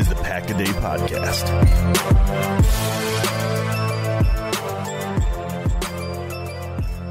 Is the Pack a Day Podcast.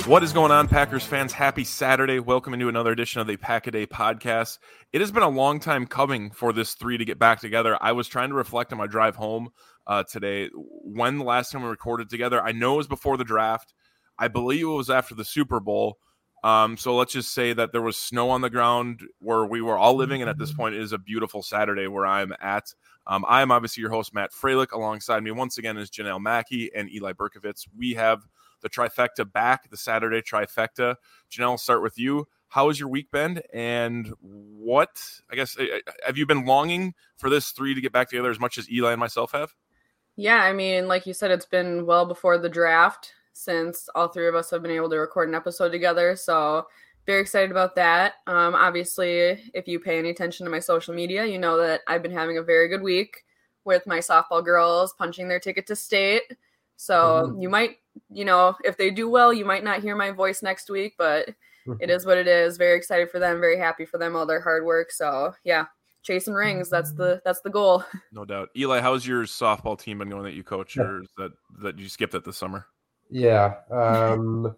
What is going on, Packers fans? Happy Saturday. Welcome into another edition of the Pack a Day podcast. It has been a long time coming for this three to get back together. I was trying to reflect on my drive home uh, today when the last time we recorded together. I know it was before the draft. I believe it was after the Super Bowl. Um, so let's just say that there was snow on the ground where we were all living, and at this point, it is a beautiful Saturday where I'm at. Um, I am obviously your host, Matt Freilich. Alongside me once again is Janelle Mackey and Eli Berkovitz. We have the trifecta back, the Saturday trifecta. Janelle, I'll start with you. How has your week been? And what, I guess, have you been longing for this three to get back together as much as Eli and myself have? Yeah, I mean, like you said, it's been well before the draft since all three of us have been able to record an episode together. So very excited about that. Um, obviously, if you pay any attention to my social media, you know that I've been having a very good week with my softball girls punching their ticket to state. So mm-hmm. you might, you know, if they do well, you might not hear my voice next week, but it is what it is. Very excited for them. Very happy for them, all their hard work. So yeah, chasing rings. That's the that's the goal. No doubt. Eli, how's your softball team been going that you coach, or that that you skipped it this summer? Yeah. Um,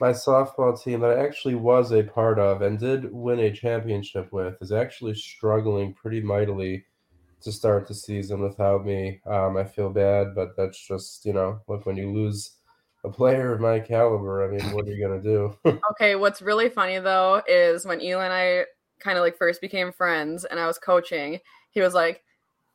my softball team that I actually was a part of and did win a championship with is actually struggling pretty mightily to start the season without me. Um, I feel bad, but that's just, you know, look, when you lose a player of my caliber, I mean, what are you going to do? okay. What's really funny, though, is when Eli and I kind of like first became friends and I was coaching, he was like,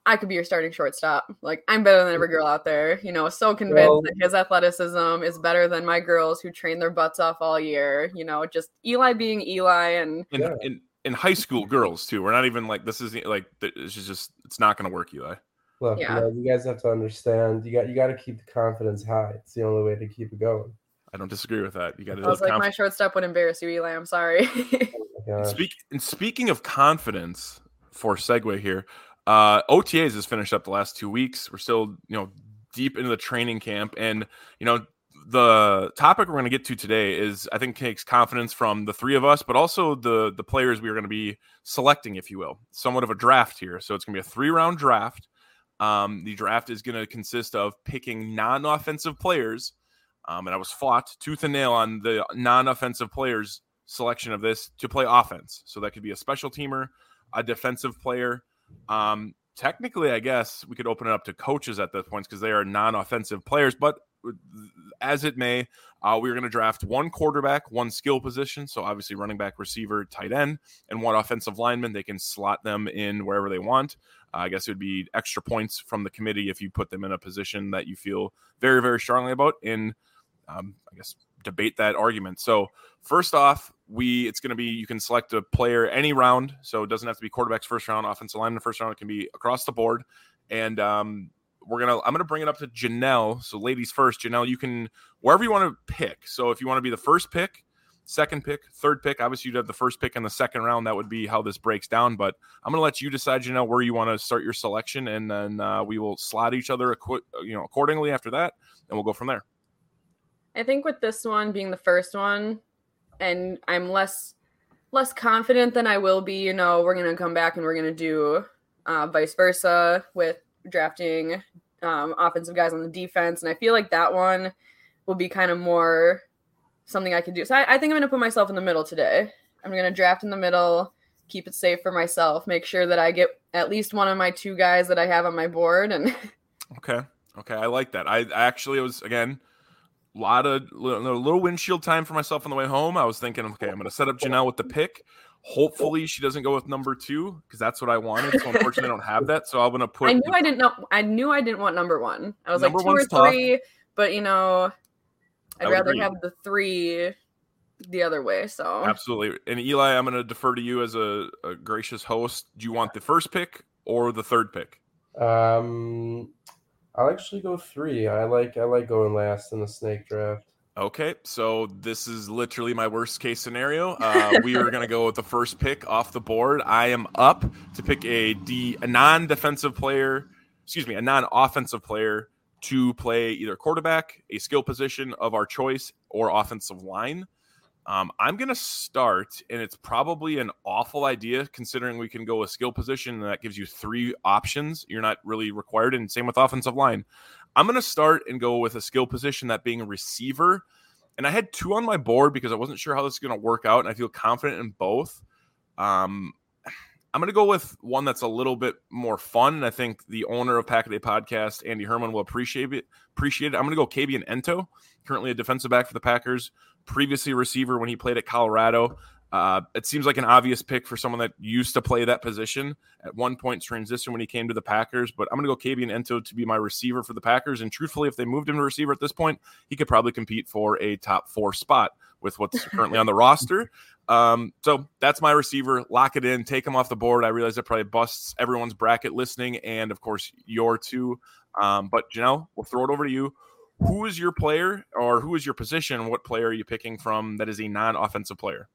I could be your starting shortstop. Like I'm better than every girl out there. You know, so convinced well, that his athleticism is better than my girls who train their butts off all year. You know, just Eli being Eli and in, yeah. in, in high school girls too. We're not even like this is like it's just it's not going to work, Eli. Look, yeah. you, know, you guys have to understand. You got you got to keep the confidence high. It's the only way to keep it going. I don't disagree with that. You got to. I was like, conf- my shortstop would embarrass you, Eli. I'm sorry. oh Speak and speaking of confidence, for segue here, uh, OTAs has finished up the last two weeks. We're still, you know, deep into the training camp, and you know, the topic we're going to get to today is, I think, takes confidence from the three of us, but also the the players we are going to be selecting, if you will, somewhat of a draft here. So it's going to be a three round draft. Um, the draft is going to consist of picking non offensive players, um, and I was fought tooth and nail on the non offensive players selection of this to play offense. So that could be a special teamer, a defensive player um, technically, I guess we could open it up to coaches at those point because they are non-offensive players. But as it may, uh, we're going to draft one quarterback, one skill position. So obviously, running back, receiver, tight end, and one offensive lineman. They can slot them in wherever they want. Uh, I guess it would be extra points from the committee if you put them in a position that you feel very, very strongly about. In um, I guess debate that argument. So first off, we it's going to be you can select a player any round, so it doesn't have to be quarterbacks first round, offensive the first round. It can be across the board, and um, we're gonna I'm gonna bring it up to Janelle. So ladies first, Janelle, you can wherever you want to pick. So if you want to be the first pick, second pick, third pick, obviously you'd have the first pick in the second round. That would be how this breaks down. But I'm gonna let you decide, Janelle, where you want to start your selection, and then uh, we will slot each other, you know, accordingly after that, and we'll go from there. I think with this one being the first one, and I'm less less confident than I will be. You know, we're gonna come back and we're gonna do uh, vice versa with drafting um, offensive guys on the defense, and I feel like that one will be kind of more something I can do. So I, I think I'm gonna put myself in the middle today. I'm gonna draft in the middle, keep it safe for myself, make sure that I get at least one of my two guys that I have on my board, and Okay. Okay. I like that. I I actually was again a lot of little, little windshield time for myself on the way home. I was thinking, okay, I'm going to set up Janelle with the pick. Hopefully, she doesn't go with number two because that's what I wanted. So unfortunately, I don't have that. So I'm going to put. I knew I didn't know. I knew I didn't want number one. I was Number like two or tough. three, but you know, I I'd would rather agree. have the three the other way. So Absolutely. And Eli, I'm going to defer to you as a, a gracious host. Do you want the first pick or the third pick? Um, I'll actually go three. I like I like going last in the snake draft. Okay, so this is literally my worst case scenario. Uh, we are going to go with the first pick off the board. I am up to pick a D, a non-defensive player, excuse me, a non-offensive player to play either quarterback, a skill position of our choice, or offensive line. Um, I'm going to start, and it's probably an awful idea considering we can go a skill position that gives you three options. You're not really required, and same with offensive line. I'm going to start and go with a skill position, that being a receiver. And I had two on my board because I wasn't sure how this is going to work out, and I feel confident in both. Um, I'm going to go with one that's a little bit more fun, and I think the owner of Pack a Day Podcast, Andy Herman, will appreciate it. Appreciate it. I'm going to go Kabion Ento, currently a defensive back for the Packers, previously receiver when he played at Colorado. Uh, it seems like an obvious pick for someone that used to play that position at one point transition when he came to the Packers. But I'm going to go Kabion Ento to be my receiver for the Packers. And truthfully, if they moved him to receiver at this point, he could probably compete for a top four spot with what's currently on the roster. Um, so that's my receiver. Lock it in, take him off the board. I realize that probably busts everyone's bracket listening, and of course your two. Um, but Janelle, we'll throw it over to you. Who is your player, or who is your position? What player are you picking from that is a non-offensive player?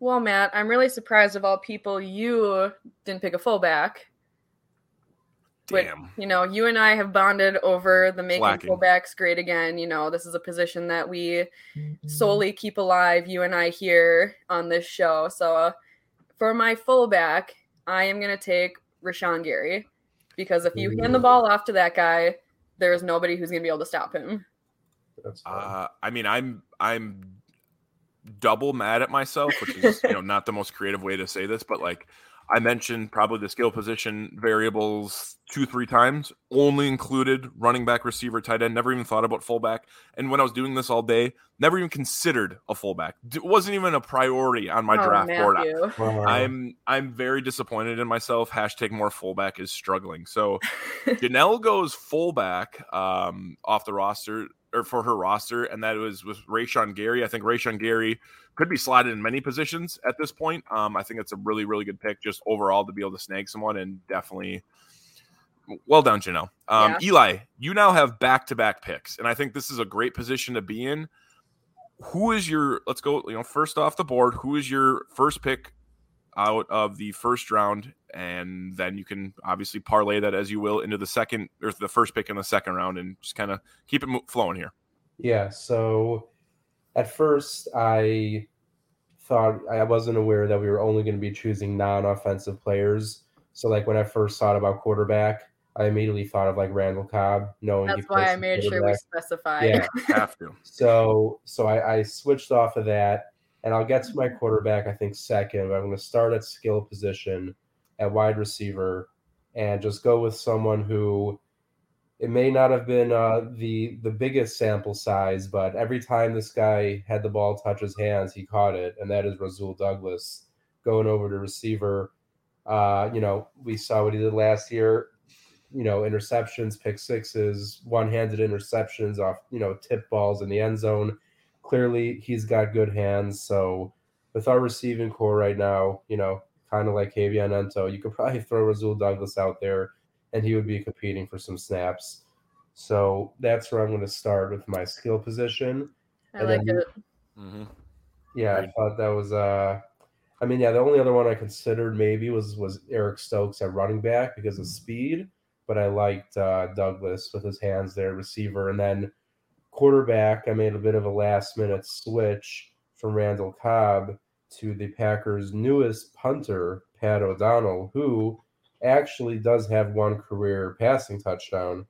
Well, Matt, I'm really surprised of all people you didn't pick a fullback. But, Damn. you know, you and I have bonded over the making Slacking. fullbacks great again. You know, this is a position that we solely keep alive, you and I here on this show. So uh, for my fullback, I am going to take Rashan Gary because if you hand the ball off to that guy, there is nobody who's going to be able to stop him. Uh, I mean, I'm I'm double mad at myself, which is you know not the most creative way to say this, but like I mentioned, probably the skill position variables two three times. Only included running back, receiver, tight end. Never even thought about fullback. And when I was doing this all day, never even considered a fullback. It wasn't even a priority on my Oh, draft board. Wow. I'm I'm very disappointed in myself. Hashtag more fullback is struggling. So Janelle goes fullback um, off the roster or for her roster, and that was with Rashan Gary. I think Rashan Gary could be slotted in many positions at this point. Um, I think it's a really really good pick just overall to be able to snag someone and definitely. Well done, Janelle. Um, Eli, you now have back to back picks, and I think this is a great position to be in. Who is your? Let's go. You know, first off the board, who is your first pick out of the first round, and then you can obviously parlay that as you will into the second or the first pick in the second round, and just kind of keep it flowing here. Yeah, so at first I thought I wasn't aware that we were only going to be choosing non-offensive players. So like when I first thought about quarterback, I immediately thought of like Randall Cobb, knowing That's why I made sure we specified. Yeah. Have to. So so I, I switched off of that, and I'll get to my quarterback. I think second. But I'm going to start at skill position at wide receiver, and just go with someone who it may not have been uh, the the biggest sample size, but every time this guy had the ball touch his hands, he caught it, and that is Rasul Douglas going over to receiver. Uh, you know, we saw what he did last year. You know, interceptions, pick sixes, one-handed interceptions off, you know, tip balls in the end zone. Clearly, he's got good hands. So, with our receiving corps right now, you know, kind of like Kabion Ento, you could probably throw Rasul Douglas out there, and he would be competing for some snaps. So that's where I'm going to start with my skill position. I And like then- it. hmm Yeah, I thought that was uh I mean, yeah, the only other one I considered maybe was was Eric Stokes at running back because of speed, but I liked uh Douglas with his hands there, receiver, and then quarterback. I made a bit of a last minute switch from Randall Cobb to the Packers' newest punter, Pat O'Donnell, who actually does have one career passing touchdown.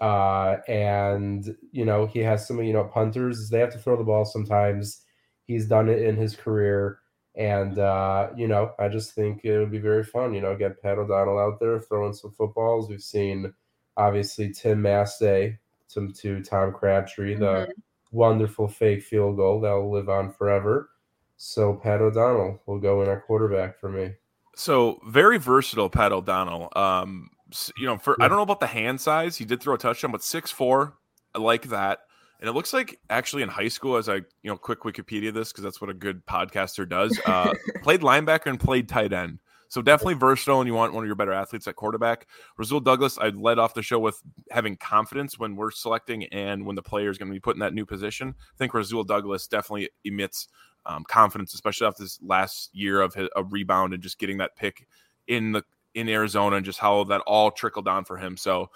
Uh, and you know he has some you know punters they have to throw the ball sometimes. He's done it in his career, and uh, you know I just think it would be very fun. You know, get Pat O'Donnell out there throwing some footballs. We've seen obviously Tim Masthay to, to Tom Crabtree, the mm-hmm. wonderful fake field goal that will live on forever. So Pat O'Donnell will go in our quarterback for me. So very versatile, Pat O'Donnell. Um, you know, for I don't know about the hand size. He did throw a touchdown, but six four, I like that. And it looks like actually in high school, as I you know, quick Wikipedia this because that's what a good podcaster does. Uh, played linebacker and played tight end. So definitely versatile, and you want one of your better athletes at quarterback. Rasul Douglas, I led off the show with having confidence when we're selecting and when the player is going to be put in that new position. I think Rasul Douglas definitely emits um, confidence, especially after this last year of a rebound and just getting that pick in the in Arizona and just how that all trickled down for him. So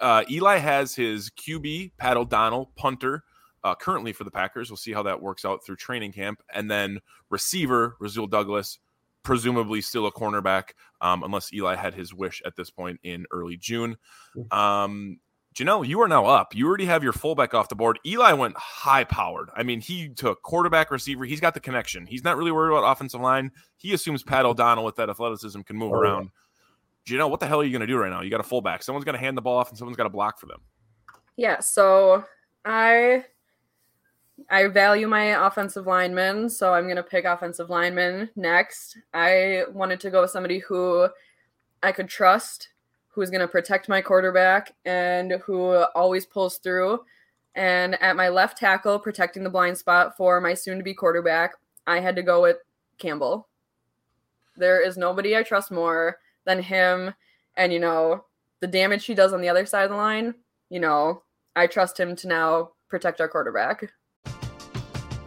uh, Eli has his QB Pat O'Donnell punter. Uh, currently for the Packers, we'll see how that works out through training camp, and then receiver Rasul Douglas, presumably still a cornerback, um, unless Eli had his wish at this point in early June. Um, Janelle, you are now up. You already have your fullback off the board. Eli went high powered. I mean, he took quarterback, receiver. He's got the connection. He's not really worried about offensive line. He assumes Pat O'Donnell with that athleticism can move oh, around. Yeah. Janelle, what the hell are you going to do right now? You got a fullback. Someone's going to hand the ball off and someone's got to block for them. Yeah. So I I value my offensive linemen, so I'm going to pick offensive linemen next. I wanted to go with somebody who I could trust who's going to protect my quarterback and who always pulls through. And at my left tackle, protecting the blind spot for my soon to be quarterback, I had to go with Campbell. There is nobody I trust more than him. And, you know, the damage he does on the other side of the line, you know, I trust him to now protect our quarterback.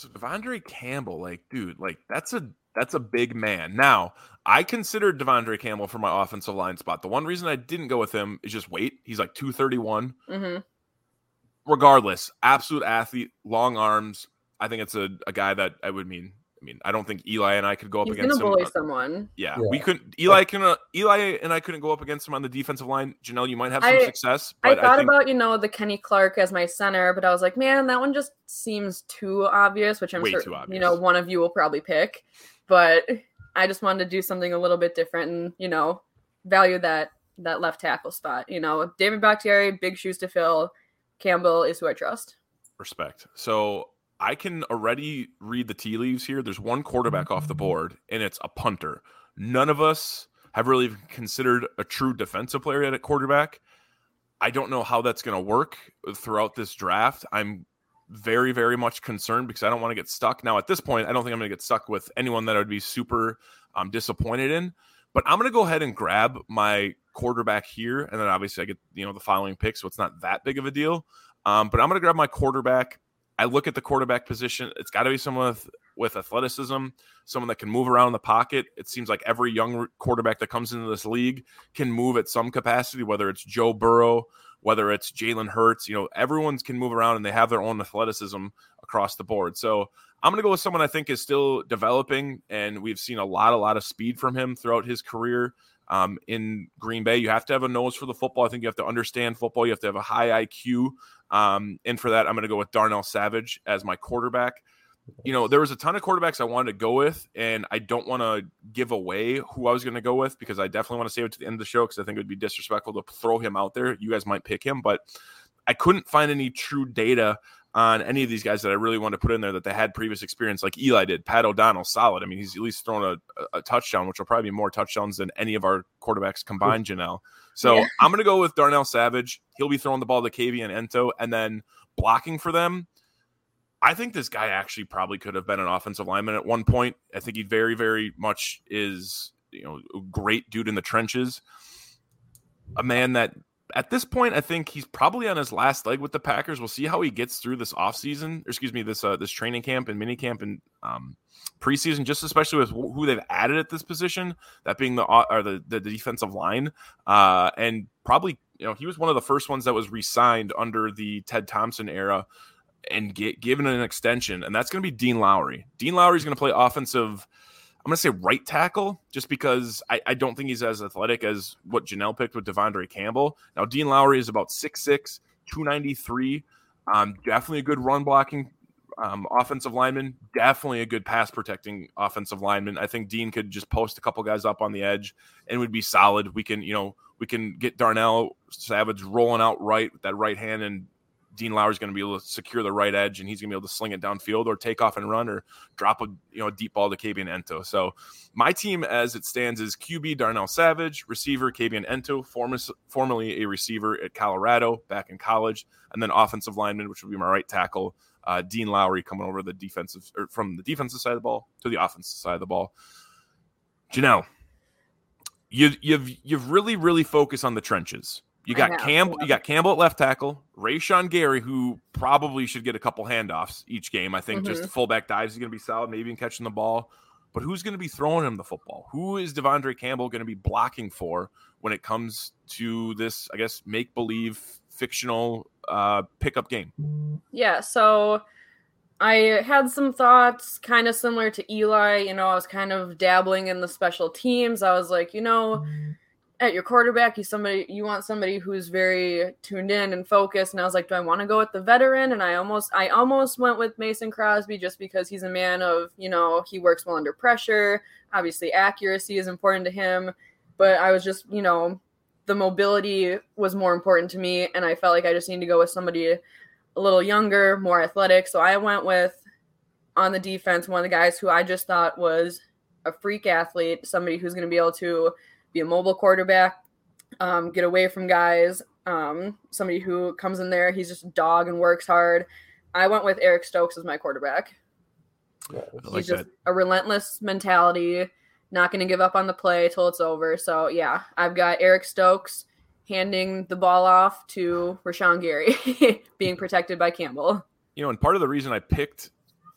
So De'Vondre Campbell, like, dude, like that's a that's a big man. Now, I considered De'Vondre Campbell for my offensive line spot. The one reason I didn't go with him is just weight. He's like 231. Mm-hmm. Regardless, absolute athlete, long arms. I think it's a, a guy that I would mean. I mean, I don't think Eli and I could go up He's against gonna him. bully uh, someone. Yeah, Yeah. we couldn't. Eli can. Uh, Eli and I couldn't go up against him on the defensive line. Janelle, you might have some I- success. I But thought think, about you know the Kenny Clark as my center, but I was like, man, that one just seems too obvious. Which I'm Way sure you know one of you will probably pick, but I just wanted to do something a little bit different and you know value that that left tackle spot. You know, David Bakhtiari, big shoes to fill. Campbell is who I trust. respect. So I can already read the tea leaves here. There's one quarterback off the board, and it's a punter. None of us have really considered a true defensive player at quarterback. I don't know how that's going to work throughout this draft. I'm very, very much concerned because I don't want to get stuck. Now, at this point, I don't think I'm going to get stuck with anyone that I would be super um, disappointed in. But I'm going to go ahead and grab my quarterback here, and then obviously I get you know the following pick, so it's not that big of a deal. Um, but I'm going to grab my quarterback. I look at the quarterback position. It's got to be someone with, with athleticism, someone that can move around in the pocket. It seems like every young quarterback that comes into this league can move at some capacity, whether it's Joe Burrow, whether it's Jalen Hurts. You know, everyone's can move around and they have their own athleticism across the board. So I'm going to go with someone I think is still developing, and we've seen a lot, a lot of speed from him throughout his career. Um, in Green Bay, you have to have a nose for the football. I think you have to understand football. You have to have a high IQ. Um, and for that, I'm going to go with Darnell Savage as my quarterback. You know, there was a ton of quarterbacks I wanted to go with, and I don't want to give away who I was going to go with because I definitely want to save it to the end of the show because I think it would be disrespectful to throw him out there. You guys might pick him, but I couldn't find any true data on any of these guys that I really wanted to put in there that they had previous experience, like Eli did. Pat O'Donnell, solid. I mean, he's at least thrown a, a- a touchdown, which will probably be more touchdowns than any of our quarterbacks combined, Janelle. So Yeah. I'm going to go with Darnell Savage. He'll be throwing the ball to Kabion Ento, and then blocking for them. I think this guy actually probably could have been an offensive lineman at one point. I think he very, very much is, you know, a great dude in the trenches. A man that at this point, I think he's probably on his last leg with the Packers. We'll see how he gets through this offseason, or excuse me, this uh, this training camp and mini camp and um, preseason, just especially with who they've added at this position, that being the uh, or the, the defensive line, uh, and probably you know he was one of the first ones that was re-signed under the Ted Thompson era and get given an extension, and that's going to be Dean Lowry. Dean Lowry is going to play offensive. I'm going to say right tackle just because I, I don't think he's as athletic as what Janelle picked with De'Vondre Campbell. Now, Dean Lowry is about 6'6, 293. Um, definitely a good run blocking um, offensive lineman. Definitely a good pass protecting offensive lineman. I think Dean could just post a couple guys up on the edge and would be solid. We can, you know, we can get Darnell Savage rolling out right with that right hand and Dean Lowry's going to be able to secure the right edge, and he's going to be able to sling it downfield or take off and run or drop a you know a deep ball to Kabion Ento. So my team, as it stands, is QB Darnell Savage, receiver Kavian Ento, former, formerly a receiver at Colorado back in college, and then offensive lineman, which would be my right tackle, uh, Dean Lowry, coming over the defensive or from the defensive side of the ball to the offensive side of the ball. Janelle, you, you've you've really really focused on the trenches. You got Campbell. You got Campbell at left tackle. Rashan Gary, who probably should get a couple handoffs each game. I think just Mhm. fullback dives is going to be solid, maybe in catching the ball. But who's going to be throwing him the football? Who is De'Vondre Campbell going to be blocking for when it comes to this? I guess make believe fictional uh, pickup game. Yeah, so I had some thoughts kind of similar to Eli. You know, I was kind of dabbling in the special teams. I was like, you know, at your quarterback, you somebody you want somebody who's very tuned in and focused. And I was like, do I want to go with the veteran? And I almost I almost went with Mason Crosby just because he's a man of, you know, he works well under pressure. Obviously, accuracy is important to him. But I was just, you know, the mobility was more important to me. And I felt like I just need to go with somebody a little younger, more athletic. So I went with on the defense one of the guys who I just thought was a freak athlete, somebody who's going to be able to be a mobile quarterback, um, get away from guys, um, somebody who comes in there, he's just a dog and works hard. I went with Eric Stokes as my quarterback. Yeah, I like he's just that. a relentless mentality, not going to give up on the play till it's over. So yeah, I've got Eric Stokes handing the ball off to Rashan Gary, being protected by Campbell. You know, and part of the reason I picked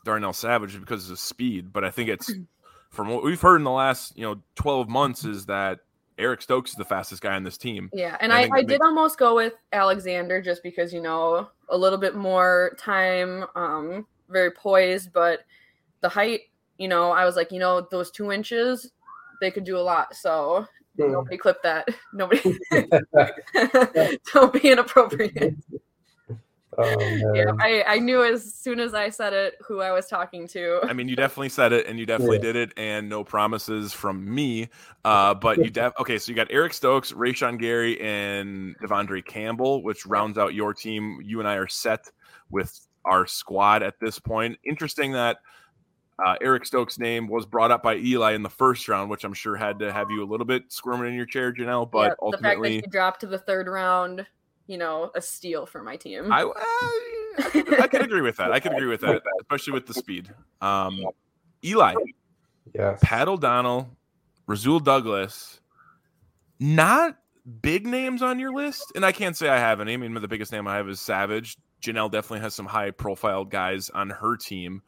Darnell Savage is because of his speed, but I think it's from what we've heard in the last you know 12 months is that Eric Stokes is the fastest guy on this team. Yeah, and I, I, I did makes... almost go with Alexander just because you know a little bit more time, um, very poised, but the height, you know, I was like, you know, those two inches, they could do a lot. So mm. nobody clip that. Nobody, don't be inappropriate. Oh, yeah, I, I knew as soon as I said it who I was talking to. I mean, you definitely said it, and you definitely yeah. did it, and no promises from me. Uh, but you def okay. So you got Eric Stokes, Rashan Gary, and De'Vondre Campbell, which rounds out your team. You and I are set with our squad at this point. Interesting that uh, Eric Stokes' name was brought up by Eli in the first round, which I'm sure had to have you a little bit squirming in your chair, Janelle. But yeah, ultimately, the fact that he dropped to the third round you know, a steal for my team. I, uh, I, could, I could agree with that. I could agree with that, especially with the speed. Um, Eli, yes. Pat O'Donnell, Rasul Douglas, not big names on your list, and I can't say I have any. I mean, the biggest name I have is Savage. Janelle definitely has some high profile guys on her team.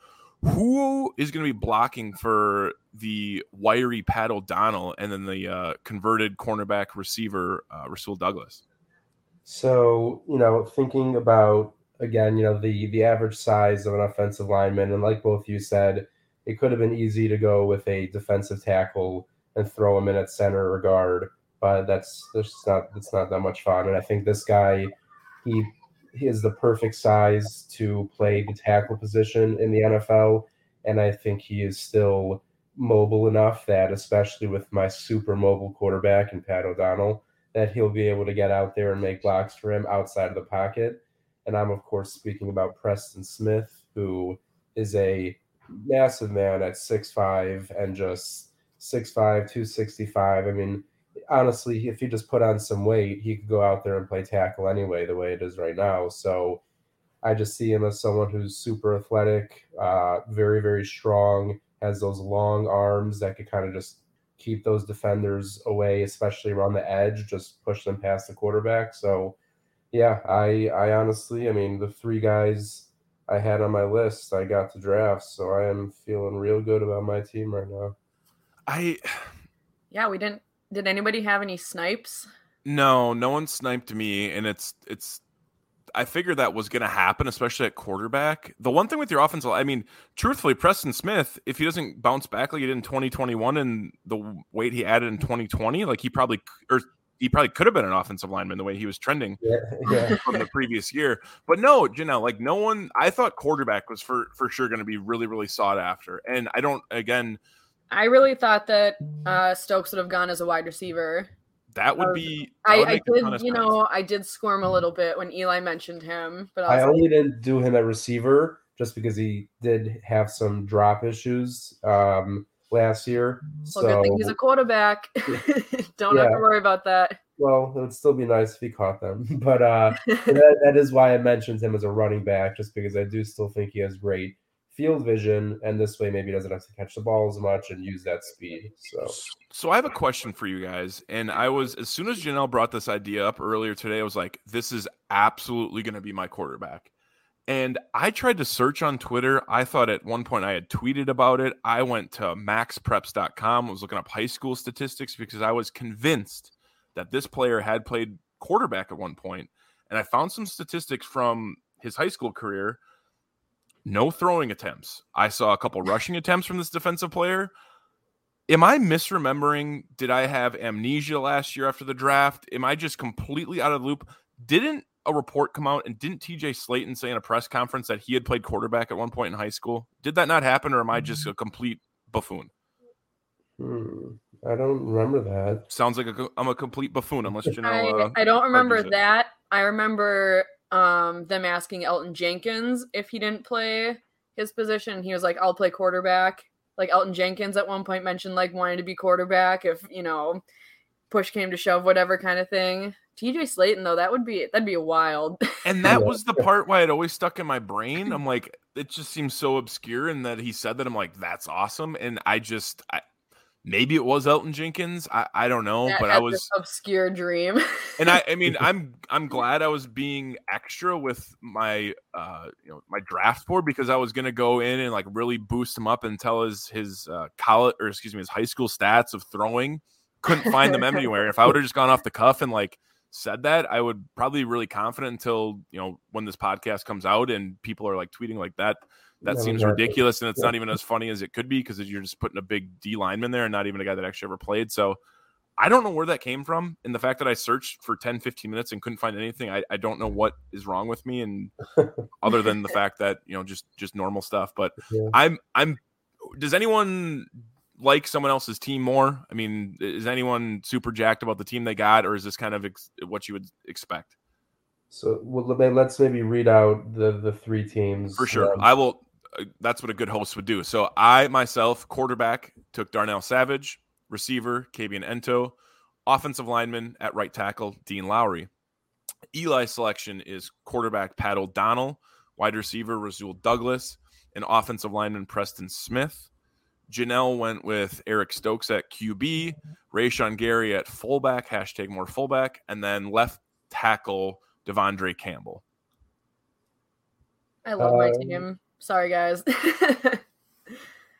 Who is going to be blocking for the wiry Pat O'Donnell and then the uh, converted cornerback receiver uh, Rasul Douglas? So, you know, thinking about again, you know, the the average size of an offensive lineman, and like both you said, it could have been easy to go with a defensive tackle and throw him in at center or guard, but that's that's not that's not that much fun. And I think this guy, he he is the perfect size to play the tackle position in the NFL, and I think he is still mobile enough that, especially with my super mobile quarterback and Pat O'Donnell, that he'll be able to get out there and make blocks for him outside of the pocket. And I'm, of course, speaking about Preston Smith, who is a massive man at 6'5 and just 6'5, 265. I mean, honestly, if he just put on some weight, he could go out there and play tackle anyway, the way it is right now. So I just see him as someone who's super athletic, uh, very, very strong, has those long arms that could kind of just keep those defenders away, especially around the edge, just push them past the quarterback. So, yeah, I I honestly, I mean, the three guys I had on my list, I got to draft, so I am feeling real good about my team right now. I yeah, we didn't. Did anybody have any snipes? No, no one sniped me, and it's it's I figured that was going to happen, especially at quarterback. The one thing with your offensive, I mean, truthfully, Preston Smith, if he doesn't bounce back like he did in 2021 and the weight he added in 2020, like he probably or he probably could have been an offensive lineman the way he was trending yeah, yeah. from the previous year. But no, Janelle, like no one. I thought quarterback was for for sure going to be really really sought after, and I don't. Again, I really thought that uh, Stokes would have gone as a wide receiver. That would be. That I, would I did, you know, I did squirm a little bit when Eli mentioned him, but I, I only like, didn't do him at receiver just because he did have some drop issues um, last year. Well, so good thing he's a quarterback. Don't yeah. have to worry about that. Well, it would still be nice if he caught them, but uh, that, that is why I mentioned him as a running back, just because I do still think he has great field vision, and this way maybe doesn't have to catch the ball as much and use that speed. So, so I have a question for you guys, and I was as soon as Janelle brought this idea up earlier today, I was like, this is absolutely going to be my quarterback. And I tried to search on Twitter. I thought at one point I had tweeted about it. I went to maxpreps.com, was looking up high school statistics because I was convinced that this player had played quarterback at one point. And I found some statistics from his high school career no throwing attempts. I saw a couple rushing attempts from this defensive player. Am I misremembering? Did I have amnesia last year after the draft? Am I just completely out of the loop? Didn't a report come out and didn't TJ Slaton say in a press conference that he had played quarterback at one point in high school? Did that not happen, or am I just a complete buffoon? Hmm, I don't remember that. Sounds like i am a complete buffoon, unless you know. I, uh, I don't remember that. I remember um, them asking Elgton Jenkins if he didn't play his position. He was like, I'll play quarterback. Like Elgton Jenkins at one point mentioned like wanting to be quarterback if, you know, push came to shove, whatever kind of thing. TJ Slaton though, that would be that'd be a wild. And that was the part why it always stuck in my brain. I'm like, it just seems so obscure and that he said that I'm like, that's awesome. And I just I maybe it was Elgton Jenkins. I, I don't know, That but I was obscure dream. and I, I mean, I'm I'm glad I was being extra with my uh you know my draft board because I was gonna go in and like really boost him up and tell his his uh, college or excuse me his high school stats of throwing. Couldn't find them anywhere. If I would have just gone off the cuff and like said that, I would probably be really confident until you know when this podcast comes out and people are like tweeting like that. That seems ridiculous, and it's Yeah. not even as funny as it could be because you're just putting a big D lineman there and not even a guy that actually ever played. So I don't know where that came from. And the fact that I searched for 10, 15 minutes and couldn't find anything, I, I don't know what is wrong with me. And other than the fact that, you know, just just normal stuff. But Yeah. I'm I'm does anyone like someone else's team more? I mean, is anyone super jacked about the team they got, or is this kind of ex- what you would expect? So well, let- let's maybe read out the the three teams For sure. um, I will. Uh, That's what a good host would do. So I myself, quarterback, took Darnell Savage, receiver, Kabion Ento, offensive lineman at right tackle, Dean Lowry. Eli's selection is quarterback Pat O'Donnell, wide receiver Rasul Douglas, and offensive lineman Preston Smith. Janelle went with Eric Stokes at QB, Rashan Gary at fullback, hashtag more fullback, and then left tackle De'Vondre Campbell. I love my Um, team. Sorry, guys.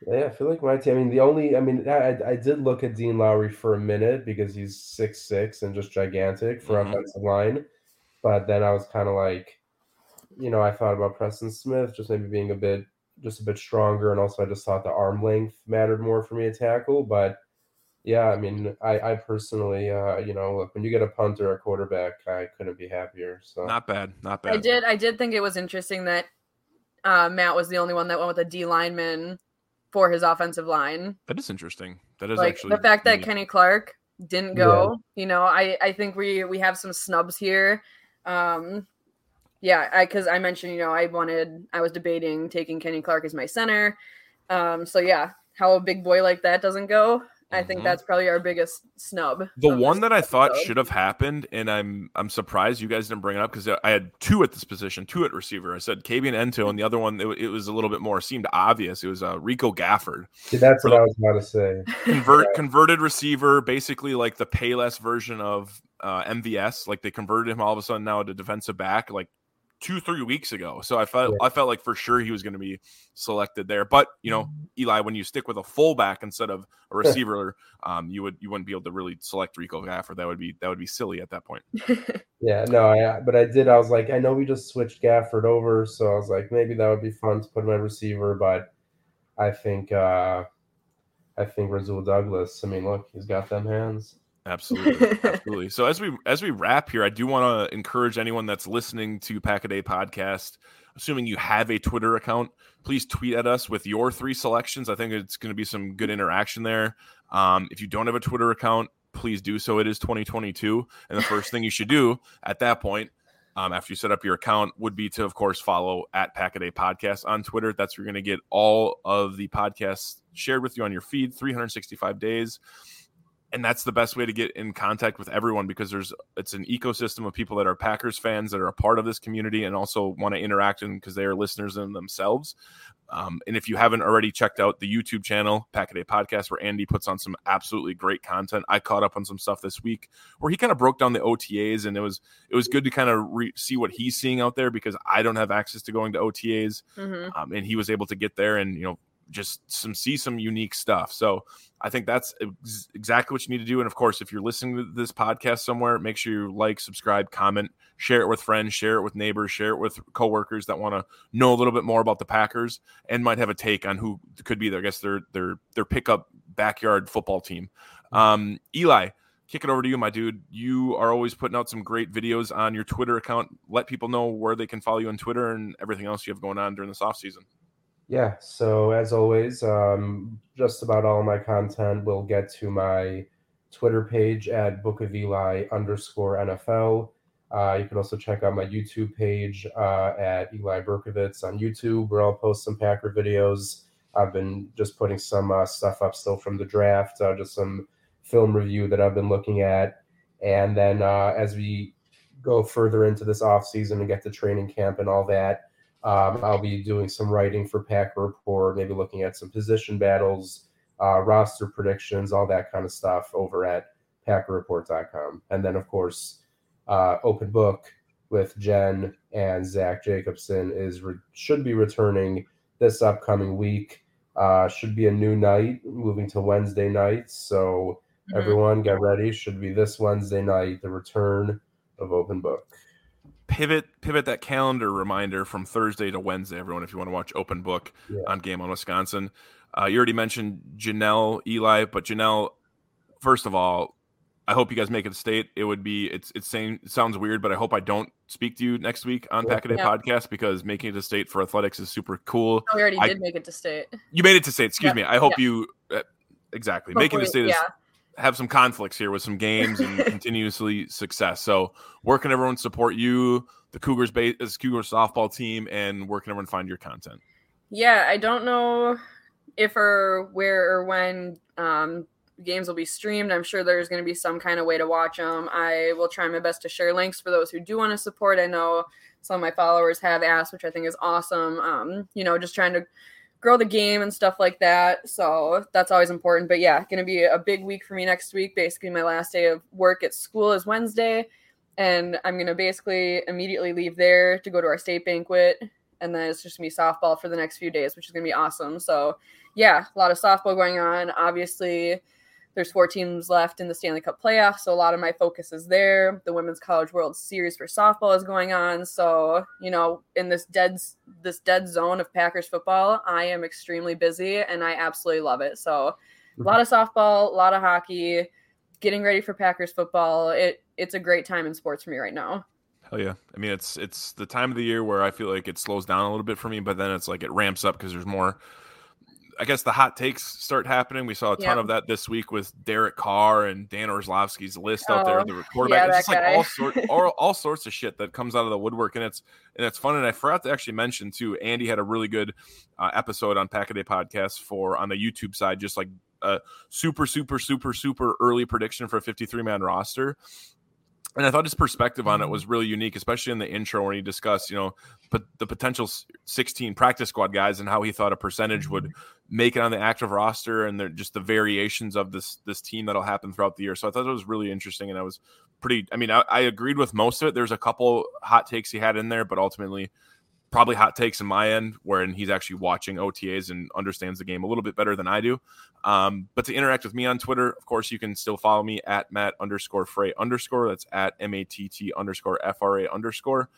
Yeah, I feel like my team. I mean, the only, I mean, I, I did look at Dean Lowry for a minute because he's six six and just gigantic for Mhm. offensive line. But then I was kind of like, you know, I thought about Preston Smith just maybe being a bit, just a bit stronger, and also I just thought the arm length mattered more for me to tackle. But yeah, I mean, I, I personally, uh, you know, look, when you get a punter, or a quarterback, I couldn't be happier. So Not bad. Not bad. I did. I did think it was interesting that uh, Matt was the only one that went with a D lineman for his offensive line. That is interesting. That is like actually the fact that unique. Kenny Clark didn't go. You know, I I think we we have some snubs here. Um, yeah, I because I mentioned you know I wanted I was debating taking Kenny Clark as my center. Um, so yeah, how a big boy like that doesn't go. I think Mhm. that's probably our biggest snub. the of one this that I thought episode. should have happened, and I'm I'm surprised you guys didn't bring it up because I had two at this position, two at receiver. I said Kabion Ento, and the other one it, it was a little bit more seemed obvious. It was uh, Rico Gafford, See, that's what the- I was about to say. convert converted receiver, basically like the Payless version of uh, MVS. Like they converted him all of a sudden now to defensive back, like two three weeks ago. So I felt I felt like for sure he was going to be selected there. But you know, Eli, when you stick with a fullback instead of a receiver, um, you would you wouldn't be able to really select Rico Gafford. That would be that would be silly at that point. Yeah, no, I but I did. I was like, I know we just switched Gafford over, so I was like, maybe that would be fun to put my receiver, but I think uh I think Rasul Douglas. I mean, look, he's got them hands. Absolutely, absolutely. So as we as we wrap here, I do want to encourage anyone that's listening to Pack a Day podcast, assuming you have a Twitter account, please tweet at us with your three selections. I think it's going to be some good interaction there. Um, if you don't have a Twitter account, please do so. It is 2022, and the first thing you should do at that point. Um, after you set up your account, would be to, of course, follow at Pack a Day Podcast on Twitter. That's where you're going to get all of the podcasts shared with you on your feed, 365 days and that's the best way to get in contact with everyone because there's it's an ecosystem of people that are Packers fans that are a part of this community and also want to interact and because they are listeners in themselves. Um, and if you haven't already checked out the YouTube channel, Pack a Day Podcast, where Andy puts on some absolutely great content, I caught up on some stuff this week where he kind of broke down the OTAs, and it was it was good to kind of re- see what he's seeing out there because I don't have access to going to OTAs, Mhm. um, and he was able to get there and you know just some see some unique stuff. So I think that's ex- exactly what you need to do. And of course, if you're listening to this podcast somewhere, make sure you like, subscribe, comment, share it with friends, share it with neighbors, share it with coworkers that want to know a little bit more about the Packers and might have a take on who could be their, I guess their their their pickup backyard football team. Um, Eli, kick it over to you, my dude. You are always putting out some great videos on your Twitter account. Let people know where they can follow you on Twitter and everything else you have going on during this off season. Yeah, so as always, um, just about all my content will get to my Twitter page at Book of Eli underscore NFL. Uh, you can also check out my YouTube page uh, at Eli Berkovitz on YouTube, where I'll post some Packer videos. I've been just putting some uh, stuff up still from the draft, uh, just some film review that I've been looking at. And then uh, as we go further into this off season and get to training camp and all that, um, I'll be doing some writing for Packer Report, maybe looking at some position battles uh, roster predictions, all that kind of stuff over at PackerReport.com. And then, of course, uh, Open Book with Jen and Zach Jacobson is re- should be returning this upcoming week. Uh, should be a new night, moving to Wednesday nights. So mm-hmm. everyone get ready. Should be this Wednesday night, the return of Open Book. Pivot, pivot that calendar reminder from Thursday to Wednesday, everyone. If you want to watch Open Book yeah. on Game on Wisconsin, uh, you already mentioned Janelle Eli, but Janelle, first of all, I hope you guys make it a state. It would be it's it's saying it sounds weird, but I hope I don't speak to you next week on yeah. Packaday yeah. Podcast because making it a state for athletics is super cool. Oh, we already I, did make it to state. You made it to state. Excuse yep. me. I hope yep. you uh, exactly Hopefully, making it to state is have some conflicts here with some games and continuously success. So where can everyone support you, the Cougars base as Cougars softball team, and where can everyone find your content? Yeah, I don't know if or where or when um, games will be streamed. I'm sure there's going to be some kind of way to watch them. I will try my best to share links for those who do want to support. I know some of my followers have asked, which I think is awesome. Um, you know, just trying to grow the game and stuff like that. So that's always important. But yeah, going to be a big week for me next week. Basically, my last day of work at school is Wednesday. And I'm going to basically immediately leave there to go to our state banquet. And then it's just going to be softball for the next few days, which is going to be awesome. So, yeah, a lot of softball going on. Obviously, there's four teams left in the Stanley Cup playoffs, so a lot of my focus is there. The Women's College World Series for softball is going on, so you know, in this dead this dead zone of Packers football, I am extremely busy and I absolutely love it. So, a lot of softball, a lot of hockey, getting ready for Packers football. It it's a great time in sports for me right now. Hell yeah! I mean, it's it's the time of the year where I feel like it slows down a little bit for me, but then it's like it ramps up because there's more I guess the hot takes start happening. We saw a ton of that this week with Derek Carr and Dan Orlovsky's list oh, out there, oh, the quarterback. Yeah, it's just like all sort, all, all sorts of shit that comes out of the woodwork, and it's and it's fun. And I forgot to actually mention too. Andy had a really good uh, episode on Pack a Day podcast for on the YouTube side, just like a super, super, super, super early prediction for a 53 man roster and I thought his perspective on it was really unique, especially in the intro when he discussed, you know, but the potential 16 practice squad guys and how he thought a percentage would mm-hmm. make it on the active roster and just the variations of this this team that'll happen throughout the year. So I thought it was really interesting, and I was pretty. I mean, I, I agreed with most of it. There's a couple hot takes he had in there, but ultimately probably hot takes in my end, wherein he's actually watching OTAs and understands the game a little bit better than I do. Um, but to interact with me on Twitter, of course, you can still follow me at Matt underscore Frey underscore. That's at M A T T underscore F R A underscore.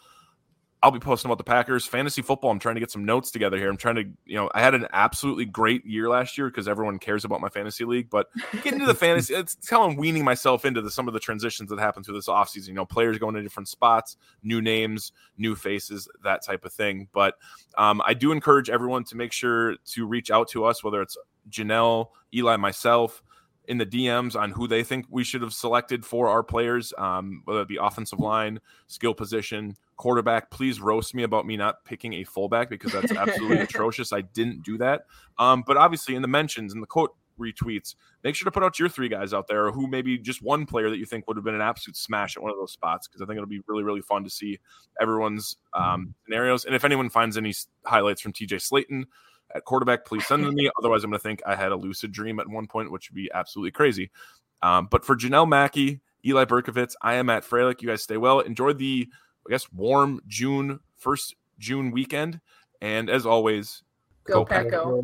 I'll be posting about the Packers fantasy football. I'm trying to get some notes together here. I'm trying to, you know, I had an absolutely great year last year because everyone cares about my fantasy league. But getting into the fantasy, it's how I'm weaning myself into the, some of the transitions that happen through this offseason. You know, players going to different spots, new names, new faces, that type of thing. But um, I do encourage everyone to make sure to reach out to us, whether it's Janelle, Eli, myself in the DMs on who they think we should have selected for our players, um, whether it be offensive line, skill position, quarterback. Please roast me about me not picking a fullback because that's absolutely atrocious. I didn't do that. Um, but obviously, in the mentions and the quote retweets, make sure to put out your three guys out there, or who maybe just one player that you think would have been an absolute smash at one of those spots. Because I think it'll be really, really fun to see everyone's um, scenarios. And if anyone finds any highlights from TJ Slaton at quarterback, please send them to me. Otherwise, I'm going to think I had a lucid dream at one point, which would be absolutely crazy. Um, but for Janelle Mackey, Eli Berkovitz, I am at Freilich. You guys stay well. Enjoy the, I guess, warm June, first June weekend. And as always, go, go Pack, go.